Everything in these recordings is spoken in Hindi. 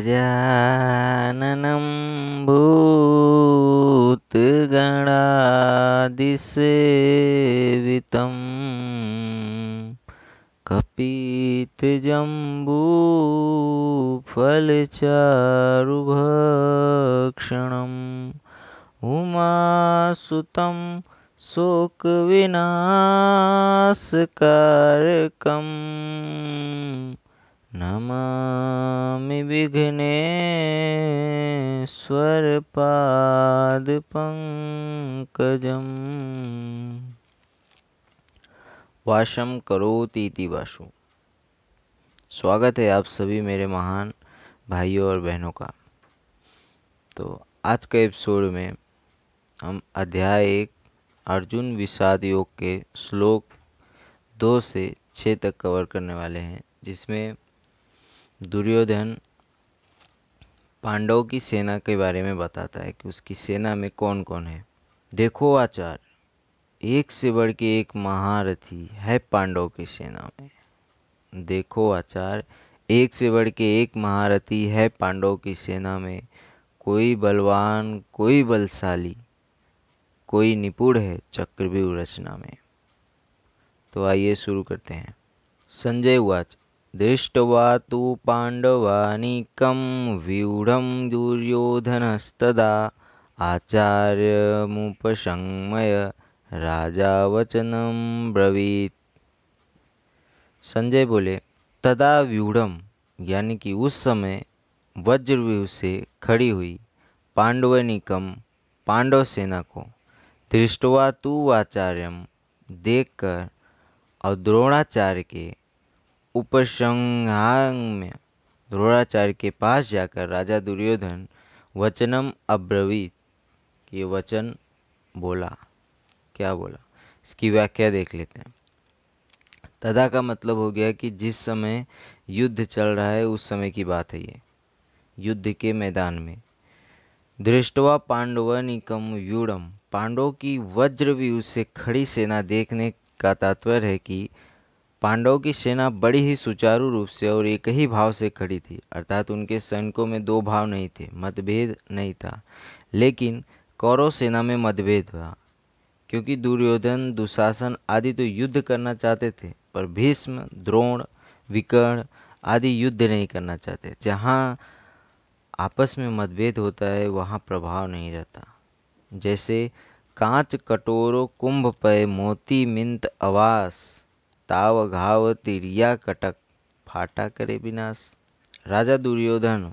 गजाननं भूतगणादिसेवितं कपितजम्बूफलचारुभक्षणम् उमासुतं शोकविनाशकारकम् नमामि विघ्नेश्वरपादपङ्कजम् वाशम करोति इति वाशु स्वागत है आप सभी मेरे महान भाइयों और बहनों का। तो आज के एपिसोड में हम अध्याय एक, अर्जुन विषाद योग के श्लोक दो से छः तक कवर करने वाले हैं, जिसमें दुर्योधन पांडवों की सेना के बारे में बताता है कि उसकी सेना में कौन कौन है। देखो आचार्य एक से बढ़ के एक महारथी है पांडव की सेना में। देखो आचार्य एक से बढ़ के एक महारथी है पांडव की सेना में। कोई बलवान, कोई बलशाली, कोई निपुण है चक्रव्यूह रचना में। तो आइए शुरू करते हैं। संजय उवाच दृष्ट्वा तु पाण्डवानीकं व्यूढं दुर्योधनस्तदा आचार्यमुपसंमय राजा वचनम ब्रवीत। संजय बोले, तदा व्यूढ़म यानी कि उस समय वज्रव्यूह से खड़ी हुई पांडवनिकम पांडव सेना को दृष्टवा तु आचार्यम देखकर और द्रोणाचार्य के उपसंहार में द्रोणाचार्य के पास जाकर राजा दुर्योधन वचनम अब्रवीत। ये वचन बोला। क्या बोला? इसकी व्याख्या देख लेते हैं। तदा का मतलब हो गया कि जिस समय युद्ध चल रहा है, उस समय की बात है ये। युद्ध के मैदान में। दृष्टवा पांडव निकम व्यूढ़ पांडवों की वज्रव्यूह से खड़ी सेना देखने का तात्पर्य है कि पांडवों की सेना बड़ी ही सुचारू रूप से और एक ही भाव से खड़ी थी, अर्थात उनके सैनिकों में दो भाव नहीं थे, मतभेद नहीं था। लेकिन कौरव सेना में मतभेद था, क्योंकि दुर्योधन, दुशासन आदि तो युद्ध करना चाहते थे, पर भीष्म, द्रोण, विकर्ण आदि युद्ध नहीं करना चाहते। जहाँ आपस में मतभेद होता है, वहाँ प्रभाव नहीं रहता। जैसे कांच कटोरो, कुंभ पे, मोती, मिंत आवास ताव घाव तिरिया कटक फाटा करे विनाश राजा दुर्योधन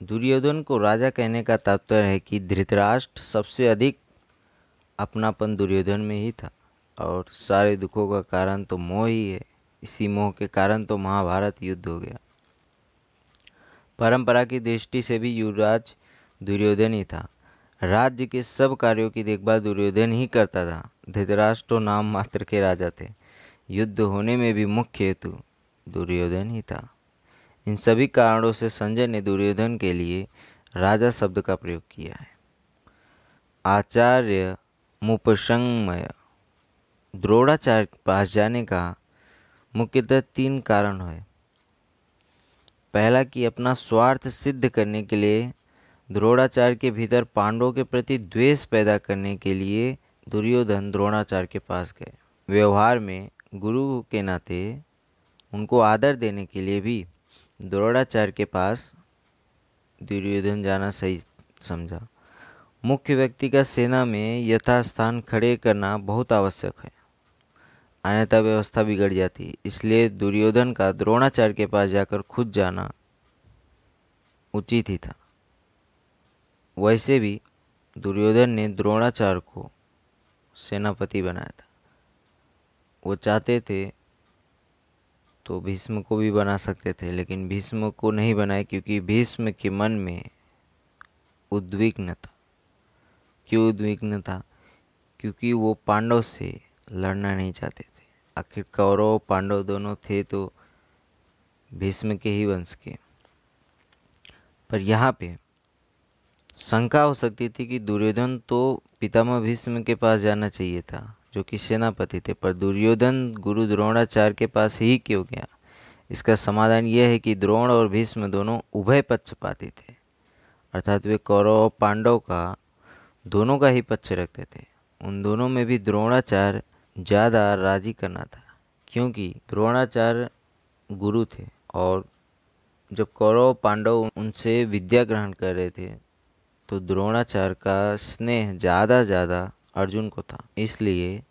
दुर्योधन को राजा कहने का तात्पर्य है कि धृतराष्ट्र सबसे अधिक अपनापन दुर्योधन में ही था और सारे दुखों का कारण तो मोह ही है इसी मोह के कारण तो महाभारत युद्ध हो गया परंपरा की दृष्टि से भी युवराज दुर्योधन ही था राज्य के सब कार्यों की देखभाल दुर्योधन ही करता था धृतराष्ट्र तो नाम मात्र के राजा थे युद्ध होने में भी मुख्य हेतु दुर्योधन ही था। इन सभी कारणों से संजय ने दुर्योधन के लिए राजा शब्द का प्रयोग किया है। आचार्य मुपसंगमय। द्रोणाचार्य के पास जाने का मुख्यतः तीन कारण है। पहला कि अपना स्वार्थ सिद्ध करने के लिए द्रोणाचार्य के भीतर पांडवों के प्रति द्वेष पैदा करने के लिए दुर्योधन द्रोणाचार्य के पास गए। व्यवहार में गुरु के नाते उनको आदर देने के लिए भी द्रोणाचार्य के पास दुर्योधन जाना सही समझा। मुख्य व्यक्ति का सेना में यथास्थान खड़े करना बहुत आवश्यक है। अन्यथा व्यवस्था बिगड़ जाती, इसलिए दुर्योधन का द्रोणाचार्य के पास जाकर खुद जाना उचित ही था। वैसे भी दुर्योधन ने द्रोणाचार्य को सेनापति बनाया था। वो चाहते थे तो भीष्म को भी बना सकते थे, लेकिन भीष्म को नहीं बनाए क्योंकि भीष्म के मन में उद्विग्न था। क्यों उद्विग्न था? क्योंकि वो पांडव से लड़ना नहीं चाहते थे। आखिर कौरव पांडव दोनों थे तो भीष्म के ही वंश के। पर यहाँ पे शंका हो सकती थी कि दुर्योधन तो पितामह भीष्म के पास जाना चाहिए था। जो कि सेनापति थे, पर दुर्योधन गुरु द्रोणाचार्य के पास ही क्यों गया? इसका समाधान यह है कि द्रोण और भीष्म दोनों उभय पक्षपाती थे। अर्थात वे कौरव और पांडव का, दोनों का ही पक्ष रखते थे। उन दोनों में भी द्रोणाचार्य ज़्यादा राज़ी करना था, क्योंकि द्रोणाचार्य गुरु थे और जब कौरव पांडव उनसे विद्या ग्रहण कर रहे थे तो द्रोणाचार्य का स्नेह ज़्यादा ज़्यादा अर्जुन को था। इसलिए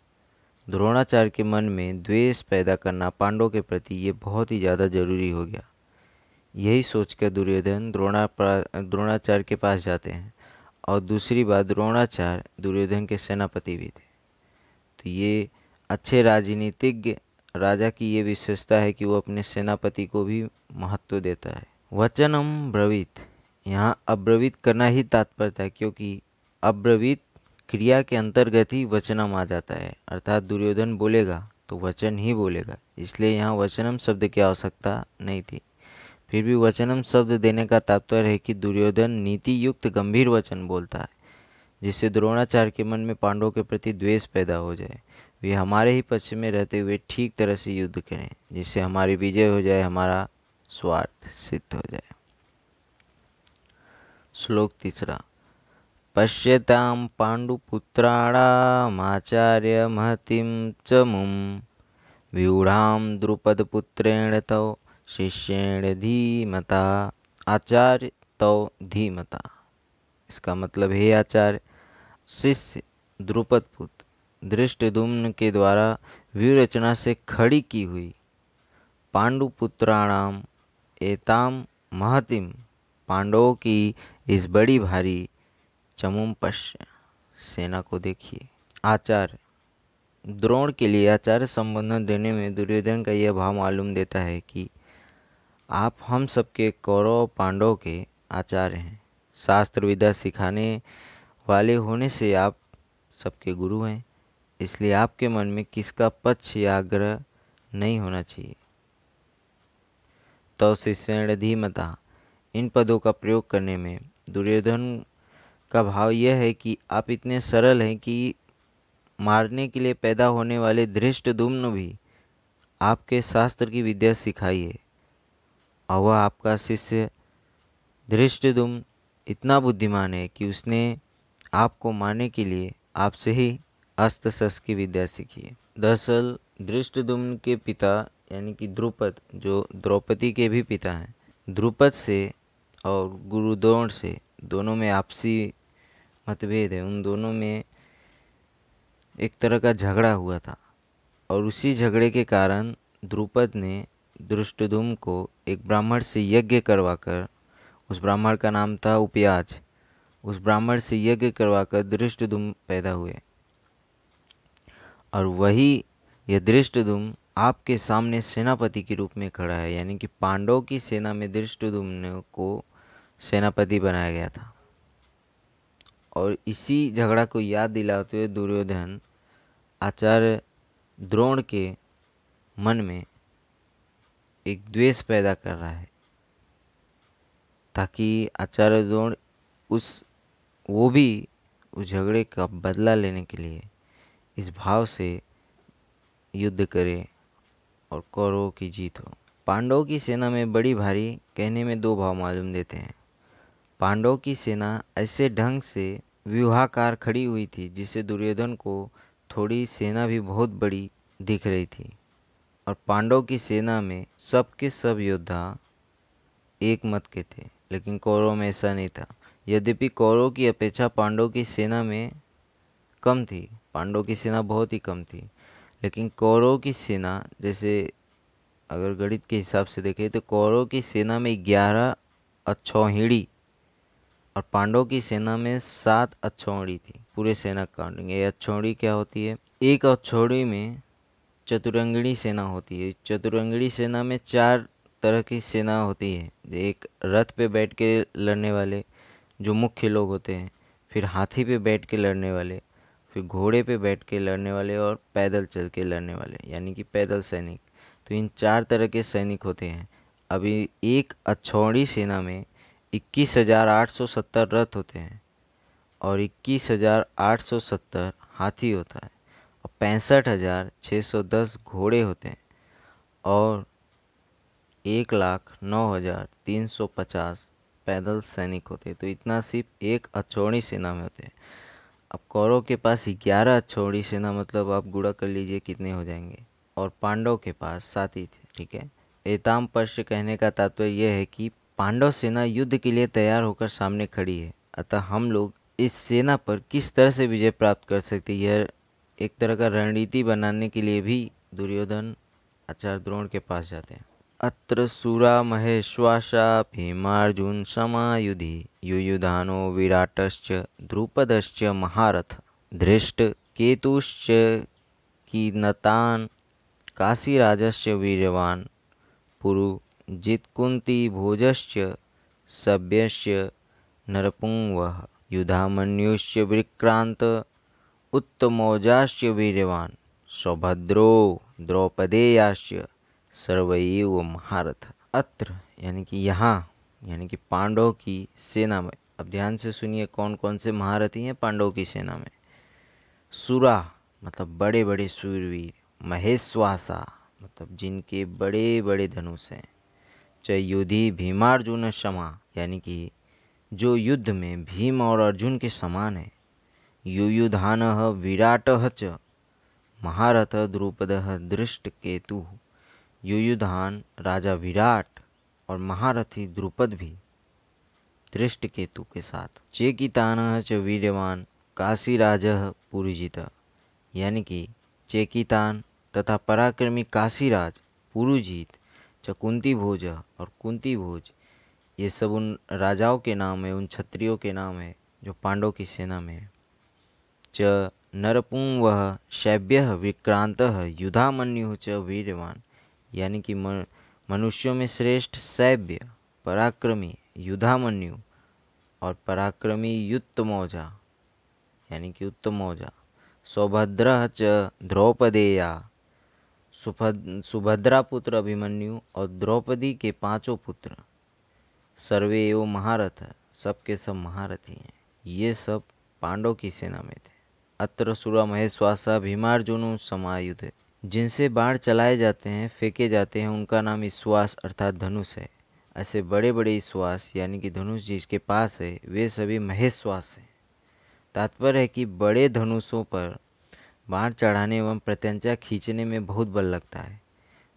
द्रोणाचार्य के मन में द्वेष पैदा करना पांडव के प्रति ये बहुत ही ज़्यादा ज़रूरी हो गया। यही सोचकर दुर्योधन द्रोणा द्रोणाचार्य के पास जाते हैं और दूसरी बात, द्रोणाचार्य दुर्योधन के सेनापति भी थे। तो ये अच्छे राजनीतिज्ञ, राजा की ये विशेषता है कि वो अपने सेनापति को भी महत्व देता है। वचनम ब्रवीत। यहाँ अब्रवीत करना ही तात्पर्य था, क्योंकि अब्रवीत क्रिया के अंतर्गत ही वचनम आ जाता है। अर्थात दुर्योधन बोलेगा तो वचन ही बोलेगा। इसलिए यहाँ वचनम शब्द की आवश्यकता नहीं थी। फिर भी वचनम शब्द देने का तात्पर्य है कि दुर्योधन नीति युक्त गंभीर वचन बोलता है, जिससे द्रोणाचार्य के मन में पांडवों के प्रति द्वेष पैदा हो जाए। वे हमारे ही पक्ष में रहते हुए ठीक तरह से युद्ध करें, जिससे हमारी विजय हो जाए, हमारा स्वार्थ सिद्ध हो जाए। श्लोक तीसरा। पश्यतां पाण्डुपुत्राणामाचार्यमहतिं च मुं। व्यूढ़ां द्रुपदपुत्रेण तौ, शिष्येण धीमता। आचार्य तो धीमता। इसका मतलब है आचार्य, शिष्य द्रुपद पुत्र के द्वारा व्यूरचना से खड़ी की हुई पांडुपुत्राणाम एताम महतिम पांडवों की इस बड़ी भारी चमुम पश्य, सेना को देखिए। आचार्य द्रोण के लिए आचार्य संबोधन देने में दुर्योधन का यह भाव मालूम देता है कि आप हम सबके कौरव पांडव के आचार्य हैं। शास्त्र विद्या सिखाने वाले होने से आप सबके गुरु हैं, इसलिए आपके मन में किसका पक्ष या आग्रह नहीं होना चाहिए। तो शिष्य धीमता, इन पदों का प्रयोग करने में दुर्योधन का भाव यह है कि आप इतने सरल हैं कि मारने के लिए पैदा होने वाले धृष्ट दुम्न भी आपके शास्त्र की विद्या सिखाइए। और वह आपका शिष्य धृष्ट धृष्टदुम इतना बुद्धिमान है कि उसने आपको मारने के लिए आपसे ही अस्त्र शस्त्र की विद्या सीखी है दरअसल धृष्टदुम्न के पिता यानी कि द्रुपद, जो द्रौपदी के भी पिता हैं, द्रुपद से और गुरुद्रोण से दोनों में आपसी मतभेद है। उन दोनों में एक तरह का झगड़ा हुआ था और उसी झगड़े के कारण द्रुपद ने दृष्टधुम को एक ब्राह्मण से यज्ञ करवाकर, उस ब्राह्मण का नाम था उपयाज, उस ब्राह्मण से यज्ञ करवाकर दृष्टधुम पैदा हुए। और वही यह दृष्टधुम आपके सामने सेनापति के रूप में खड़ा है, यानी कि पांडवों की सेना में दृष्टधुम को सेनापति बनाया गया था। और इसी झगड़ा को याद दिलाते हुए दुर्योधन आचार्य द्रोण के मन में एक द्वेष पैदा कर रहा है, ताकि आचार्य द्रोण उस, वो भी उस झगड़े का बदला लेने के लिए इस भाव से युद्ध करे और कौरवों की जीत हो। पांडवों की सेना में बड़ी भारी कहने में दो भाव मालूम देते हैं। पांडवों की सेना ऐसे ढंग से व्यूहाकार खड़ी हुई थी, जिससे दुर्योधन को थोड़ी सेना भी बहुत बड़ी दिख रही थी। और पांडव की सेना में सब के सब योद्धा एक मत के थे, लेकिन कौरव में ऐसा नहीं था। यद्यपि कौरव की अपेक्षा पांडव की सेना में कम थी, पांडव की सेना बहुत ही कम थी, लेकिन कौरव की सेना, जैसे अगर गणित के हिसाब से देखें तो कौरव की सेना में ग्यारह अच्छौहिड़ी और पांडव की सेना में सात अच्छौड़ी थी। पूरे सेना काउंटिंग ये अच्छौड़ी क्या होती है? एक अच्छौड़ी में चतुरंगणी सेना होती है। चतुरंगणी सेना में चार तरह की सेना होती है। एक रथ पे बैठ के लड़ने वाले, जो मुख्य लोग होते हैं। फिर हाथी पे बैठ के लड़ने वाले, फिर घोड़े पे बैठ के लड़ने वाले और पैदल चल के लड़ने वाले, यानी कि पैदल सैनिक। तो इन चार तरह के सैनिक होते हैं। अभी एक अछौड़ी सेना में इक्कीस हज़ार आठ सौ सत्तर रथ होते हैं और इक्कीस हज़ार आठ सौ सत्तर हाथी होता है और पैंसठ हज़ार छः सौ दस घोड़े होते हैं और एक लाख नौ हज़ार तीन सौ पचास पैदल सैनिक होते हैं। तो इतना सिर्फ़ एक अछौड़ी सेना में होते हैं। अब कौरव के पास ग्यारह अछौड़ी सेना मतलब आप गुड़ा कर लीजिए कितने हो जाएँगे। और पांडव के पास सात ही थे, ठीक है? एताम पश्य कहने का तात्पर्य यह है कि पांडव सेना युद्ध के लिए तैयार होकर सामने खड़ी है। अतः हम लोग इस सेना पर किस तरह से विजय प्राप्त कर सकते यह एक तरह का रणनीति बनाने के लिए भी दुर्योधन आचार्य द्रोण के पास जाते हैं। अत्र सुरा महेश्वासा भीमार्जुन समायुधि युयुधानो विराटश्च द्रुपदश्च महारथ धृष्ट केतुश्च कीनतान् काशीराजस्य वीरवान पुरु जित्कुन्ती भोजश्च सभ्यस्य नरपुङ्गवः युधामन्युश्च विक्रान्त, उत्तमौजाश्च वीर्यवान् सौभद्रो द्रौपदेयाश्च सर्वैव महारथ। अत्र, यानी कि यहाँ, यानी कि पांडव की सेना में, अब ध्यान से सुनिए कौन कौन से महारथी हैं पांडव की सेना में। सुरा मतलब बड़े बड़े सूरवीर, महेश्वासा मतलब जिनके बड़े बड़े धनुष हैं। चाहे युद्धि भीमार्जुन क्षमा। यानी कि जो युद्ध में भीम और अर्जुन के समान है। युयुधान विराट च, महारथ द्रुपद दृष्ट केतु युयुधान राजा विराट और महारथी द्रुपद भी दृष्ट केतु के साथ। चेकितान च वीर्यवान, काशीराज पुरुजित यानी कि चेकितान तथा पराक्रमी काशीराज पुरुजीत च कुंती भोज और कुंती भोज। ये सब उन राजाओं के नाम है, उन क्षत्रियों के नाम है, जो पांडव की सेना में है। च नरपुंग वह शैब्य विक्रांत युधामन्यु च वीरवान। यानी कि मनुष्यों में श्रेष्ठ सैभ्य पराक्रमी युधामन्यु और पराक्रमी युत्तमौजा। यानी कि उत्तमौजा। सौभद्र च द्रौपदेया। सुभद्रा पुत्र अभिमन्यु और द्रौपदी के पाँचों पुत्र। सर्वे एवं महारथ सब के सब महारथी हैं। ये सब पांडव की सेना में थे। अत्र सुरा महेश्वासा भीमार्जुन समायुध। जिनसे बाढ़ चलाए जाते हैं, फेंके जाते हैं, उनका नाम ईश्वास अर्थात धनुष है। ऐसे बड़े बड़े ईश्वास यानी कि धनुष जिसके पास है, वे सभी महेश्वास हैं। तात्पर्य है कि बड़े धनुषों पर बाढ़ चढ़ाने एवं प्रत्यंचा खींचने में बहुत बल लगता है।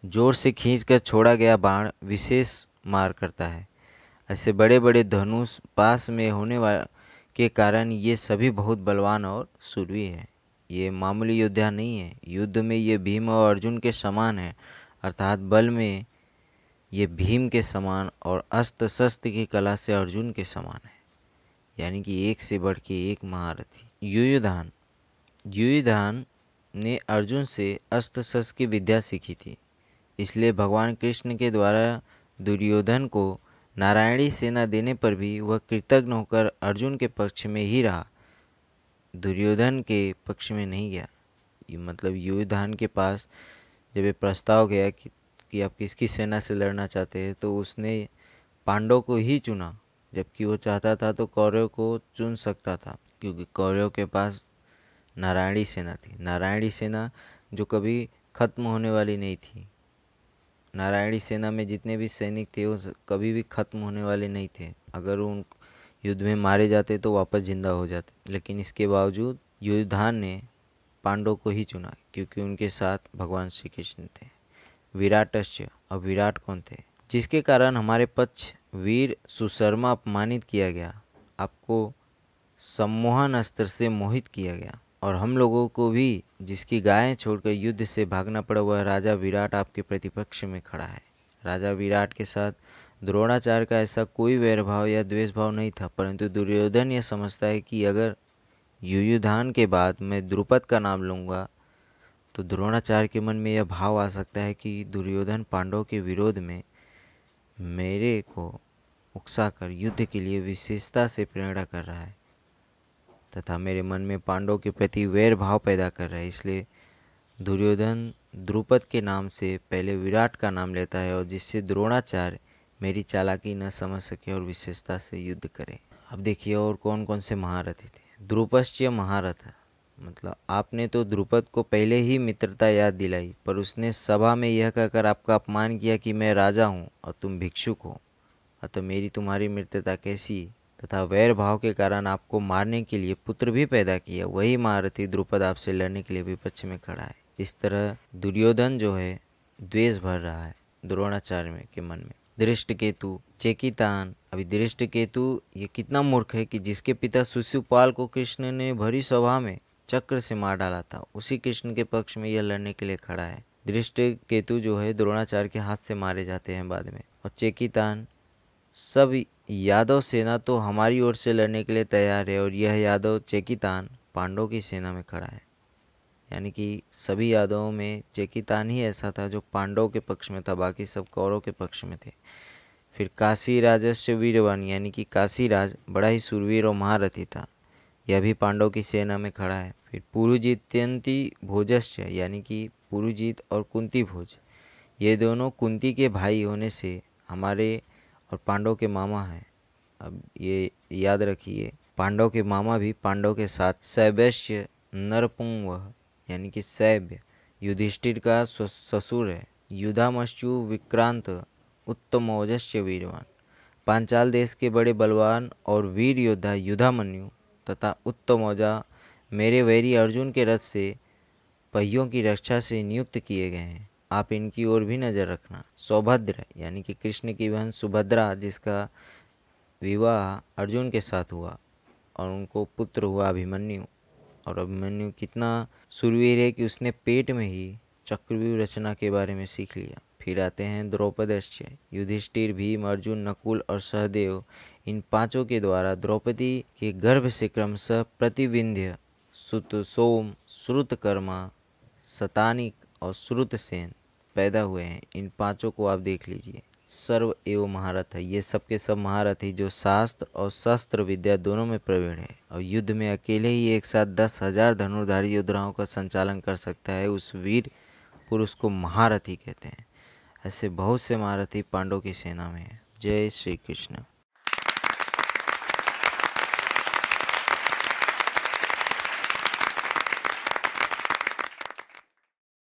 ज़ोर से खींच कर छोड़ा गया बाण विशेष मार करता है। ऐसे बड़े बड़े धनुष पास में होने वा के कारण ये सभी बहुत बलवान और सुरवी हैं। ये मामूली योद्धा नहीं है। युद्ध में ये भीम और अर्जुन के समान है। अर्थात बल में ये भीम के समान और अस्त्र शस्त्र की कला से अर्जुन के समान है। यानी कि एक से बढ़ के एक महारथी। युयुधान। युयुधान ने अर्जुन से अस्त्र शस्त्र की विद्या सीखी थी। इसलिए भगवान कृष्ण के द्वारा दुर्योधन को नारायणी सेना देने पर भी वह कृतज्ञ होकर अर्जुन के पक्ष में ही रहा। दुर्योधन के पक्ष में नहीं गया। ये मतलब युयुधान के पास जब ये प्रस्ताव गया कि, कि आप किसकी सेना से लड़ना चाहते हैं तो उसने पांडव को ही चुना। जबकि वो चाहता था तो कौरव को चुन सकता था क्योंकि कौरव के पास नारायणी सेना थी। नारायणी सेना जो कभी ख़त्म होने वाली नहीं थी। नारायणी सेना में जितने भी सैनिक थे, वो कभी भी ख़त्म होने वाले नहीं थे। अगर उन युद्ध में मारे जाते तो वापस ज़िंदा हो जाते। लेकिन इसके बावजूद युद्धान ने पांडव को ही चुना, क्योंकि उनके साथ भगवान श्री कृष्ण थे विराटश्च और विराट कौन थे? जिसके कारण हमारे पक्ष वीर सुशर्मा अपमानित किया गया, आपको सम्मोहन अस्त्र से मोहित किया गया। और हम लोगों को भी जिसकी गायें छोड़कर युद्ध से भागना पड़ा, वह राजा विराट आपके प्रतिपक्ष में खड़ा है। राजा विराट के साथ द्रोणाचार्य का ऐसा कोई वैरभाव या द्वेष भाव नहीं था, परंतु दुर्योधन यह समझता है कि अगर युयुधान के बाद मैं द्रुपद का नाम लूँगा तो द्रोणाचार्य के मन में यह भाव आ सकता है कि दुर्योधन पांडव के विरोध में मेरे को उकसाकर युद्ध के लिए विशेषता से प्रेरणा कर रहा है। तथा मेरे मन में पांडव के प्रति वैर भाव पैदा कर रहा है, इसलिए दुर्योधन द्रुपद के नाम से पहले विराट का नाम लेता है और जिससे द्रोणाचार्य मेरी चालाकी न समझ सके और विशेषता से युद्ध करे। अब देखिए और कौन कौन से महारथी थे। द्रुपश्च महारथ मतलब आपने तो द्रुपद को पहले ही मित्रता याद दिलाई, पर उसने सभा में यह कहकर आपका अपमान किया कि मैं राजा हूँ और तुम भिक्षुक हो। अतः मेरी तुम्हारी मित्रता कैसी? तथा वैर भाव के कारण आपको मारने के लिए पुत्र भी पैदा किया। वही महारथी द्रुपद आपसे लड़ने के लिए विपक्ष में खड़ा है। इस तरह दुर्योधन जो है, द्वेष भर रहा है द्रोणाचार्य में के मन में। दृष्ट केतु, चेकितान। अभी दृष्ट केतु, ये कितना मूर्ख है कि जिसके पिता सुशिपाल को कृष्ण ने भरी सभा में चक्र से मार डाला था, उसी कृष्ण के पक्ष में यह लड़ने के लिए खड़ा है। दृष्ट केतु जो है, द्रोणाचार्य के हाथ से मारे जाते हैं बाद में। और चेकितान सब यादव सेना तो हमारी ओर से लड़ने के लिए तैयार है और यह यादव चेकितान पांडव की सेना में खड़ा है। यानी कि सभी यादवों में चेकितान ही ऐसा था जो पांडव के पक्ष में था, बाकी सब कौरव के पक्ष में थे। फिर काशी राजस्य वीरवान यानी कि काशी राज बड़ा ही सुरवीर और महारथी था। यह भी पांडव की सेना में खड़ा है। फिर पुरुजित्यंती भोजस्य, यानी कि पुरुजीत और कुंती भोज। ये दोनों कुंती के भाई होने से हमारे और पांडव के मामा हैं। अब ये याद रखिए, पांडव के मामा भी पांडव के साथ सैवैश्य नरपुंग यानी कि सैव्य युधिष्ठिर का ससुर है। युधामश्चु विक्रांत उत्तम वीरवान। पांचाल देश के बड़े बलवान और वीर योद्धा युधामन्यु तथा उत्तम मेरे वैरी अर्जुन के रथ से पहियों की रक्षा से नियुक्त किए गए हैं। आप इनकी ओर भी नज़र रखना। सौभद्र, यानी कि कृष्ण की बहन सुभद्रा, जिसका विवाह अर्जुन के साथ हुआ और उनको पुत्र हुआ अभिमन्यु। और अभिमन्यु कितना सुरवीर है कि उसने पेट में ही चक्रव्यूह रचना के बारे में सीख लिया। फिर आते हैं द्रौपदश्य युधिष्ठिर, भीम, अर्जुन, नकुल और सहदेव। इन पाँचों के द्वारा द्रौपदी के गर्भ से क्रमशः प्रतिविंध्य, सुत, सोम, श्रुतकर्मा, सतानिक और श्रुतसेन पैदा हुए हैं। इन पाँचों को आप देख लीजिए। सर्व एवं महारथ है। ये सब के सब महारथ जो शास्त्र और शस्त्र विद्या दोनों में प्रवीण है। और युद्ध में अकेले ही एक साथ दस हज़ार धनुर्धारी योद्धाओं का संचालन कर सकता है, उस वीर पुरुष को महारथी कहते हैं। ऐसे बहुत से महारथी पांडव की सेना में है। जय श्री कृष्ण।